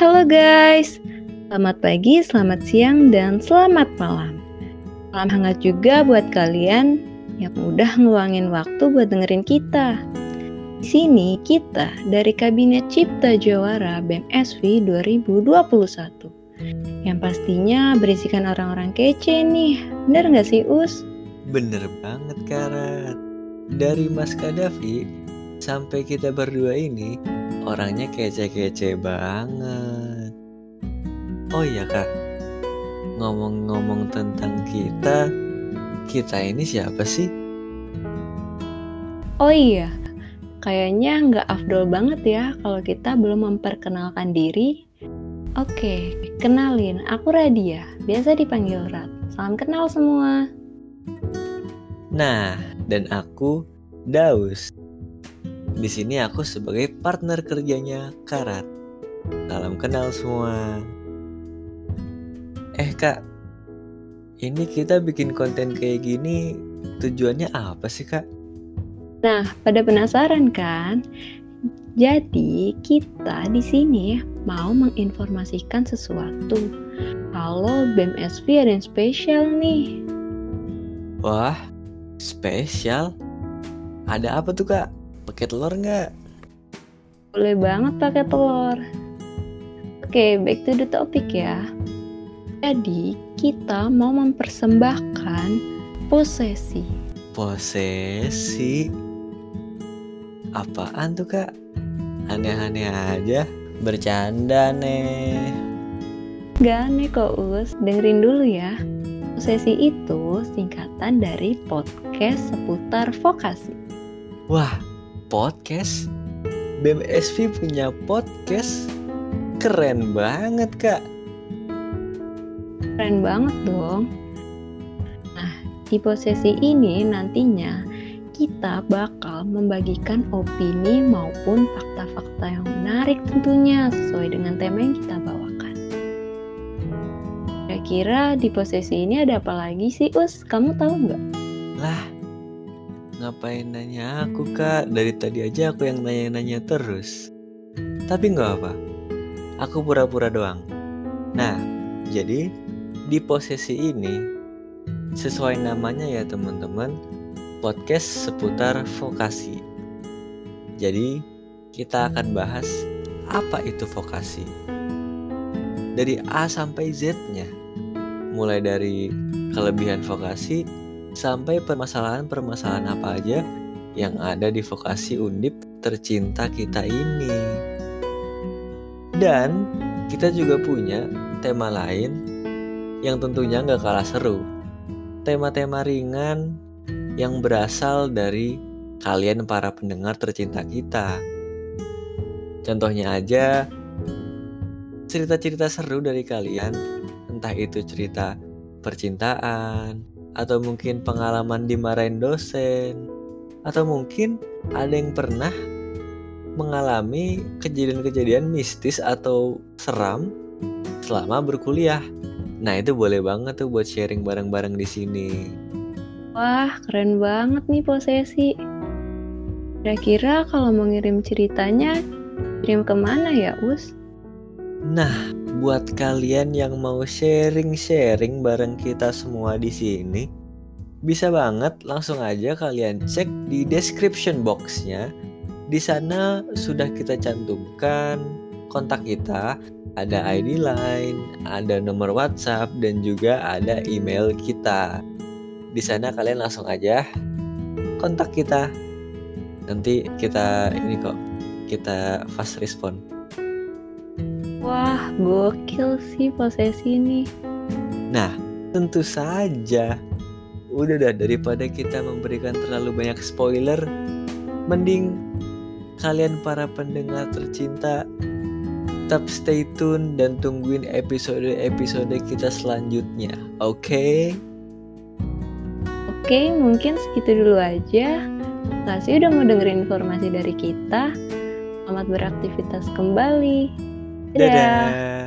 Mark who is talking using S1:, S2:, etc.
S1: Halo guys, selamat pagi, selamat siang, dan selamat malam. Salam hangat juga buat kalian yang udah ngeluangin waktu buat dengerin kita. Di sini kita dari Kabinet Cipta Jawara BMSV 2021 yang pastinya berisikan orang-orang kece nih. Bener nggak sih Us?
S2: Bener banget Karat. Dari Mas Kadafi sampai kita berdua ini orangnya kece-kece banget. Oh iya kak, ngomong-ngomong tentang kita, kita ini siapa sih?
S1: Oh iya, kayaknya nggak afdol banget ya kalau kita belum memperkenalkan diri Oke, kenalin, aku Radia, biasa dipanggil Rat. Salam kenal semua.
S2: Nah, dan aku Daus. Di sini aku sebagai partner kerjanya Karat. Salam kenal semua. Eh kak, ini kita bikin konten kayak gini tujuannya apa sih kak?
S1: Nah, pada penasaran kan? Jadi, kita di sini mau menginformasikan sesuatu. Kalau BMSV ada yang spesial nih.
S2: Wah, spesial? Ada apa tuh kak? Pakai telur nggak?
S1: Boleh banget pakai telur. Oke, back to the topic ya. Jadi, kita mau mempersembahkan posesi.
S2: Posesi? Apaan tuh kak? Aneh-aneh aja. Bercanda nih.
S1: Gak aneh kok Us, dengerin dulu ya. Sesi itu singkatan dari podcast seputar vokasi.
S2: Wah, podcast? BMSV punya podcast? Keren banget kak.
S1: Keren banget dong. Nah, di posesi ini nantinya kita bakal membagikan opini maupun fakta-fakta yang menarik tentunya sesuai dengan tema yang kita bawakan. Kira-kira di posisi ini ada apa lagi sih Us? Kamu tahu nggak?
S2: Lah, ngapain nanya aku kak? Dari tadi aja aku yang nanya-nanya terus. Tapi nggak apa, aku pura-pura doang. Nah, jadi di posisi ini, sesuai namanya ya teman-teman, podcast seputar vokasi. Jadi, kita akan bahas apa itu vokasi. Dari A sampai Z-nya. Mulai dari kelebihan vokasi sampai permasalahan-permasalahan apa aja yang ada di vokasi undip tercinta kita ini. Dan kita juga punya tema lain yang tentunya nggak kalah seru. Tema-tema ringan yang berasal dari kalian para pendengar tercinta kita. Contohnya aja cerita-cerita seru dari kalian, entah itu cerita percintaan atau mungkin pengalaman dimarahin dosen atau mungkin ada yang pernah mengalami kejadian-kejadian mistis atau seram selama berkuliah. Nah, itu boleh banget tuh buat sharing bareng-bareng di sini.
S1: Wah, keren banget nih posesi. Kira-kira kalau mau ngirim ceritanya, kirim ke mana ya, Us?
S2: Nah, buat kalian yang mau sharing-sharing bareng kita semua di sini, bisa banget langsung aja kalian cek di description boxnya. Di sana sudah kita cantumkan kontak kita, ada ID line, ada nomor WhatsApp, dan juga ada email kita. Di sana kalian langsung aja kontak kita. Nanti kita ini kok kita fast respon
S1: wah gokil sih posesi ini
S2: nah tentu saja udah dah daripada kita memberikan terlalu banyak spoiler mending kalian para pendengar tercinta tetap stay tune dan tungguin episode-episode kita selanjutnya. Oke? Okay?
S1: Oke, mungkin segitu dulu aja. Kasih udah mau dengerin informasi dari kita. Selamat beraktivitas kembali.
S2: Dadah. Dadah.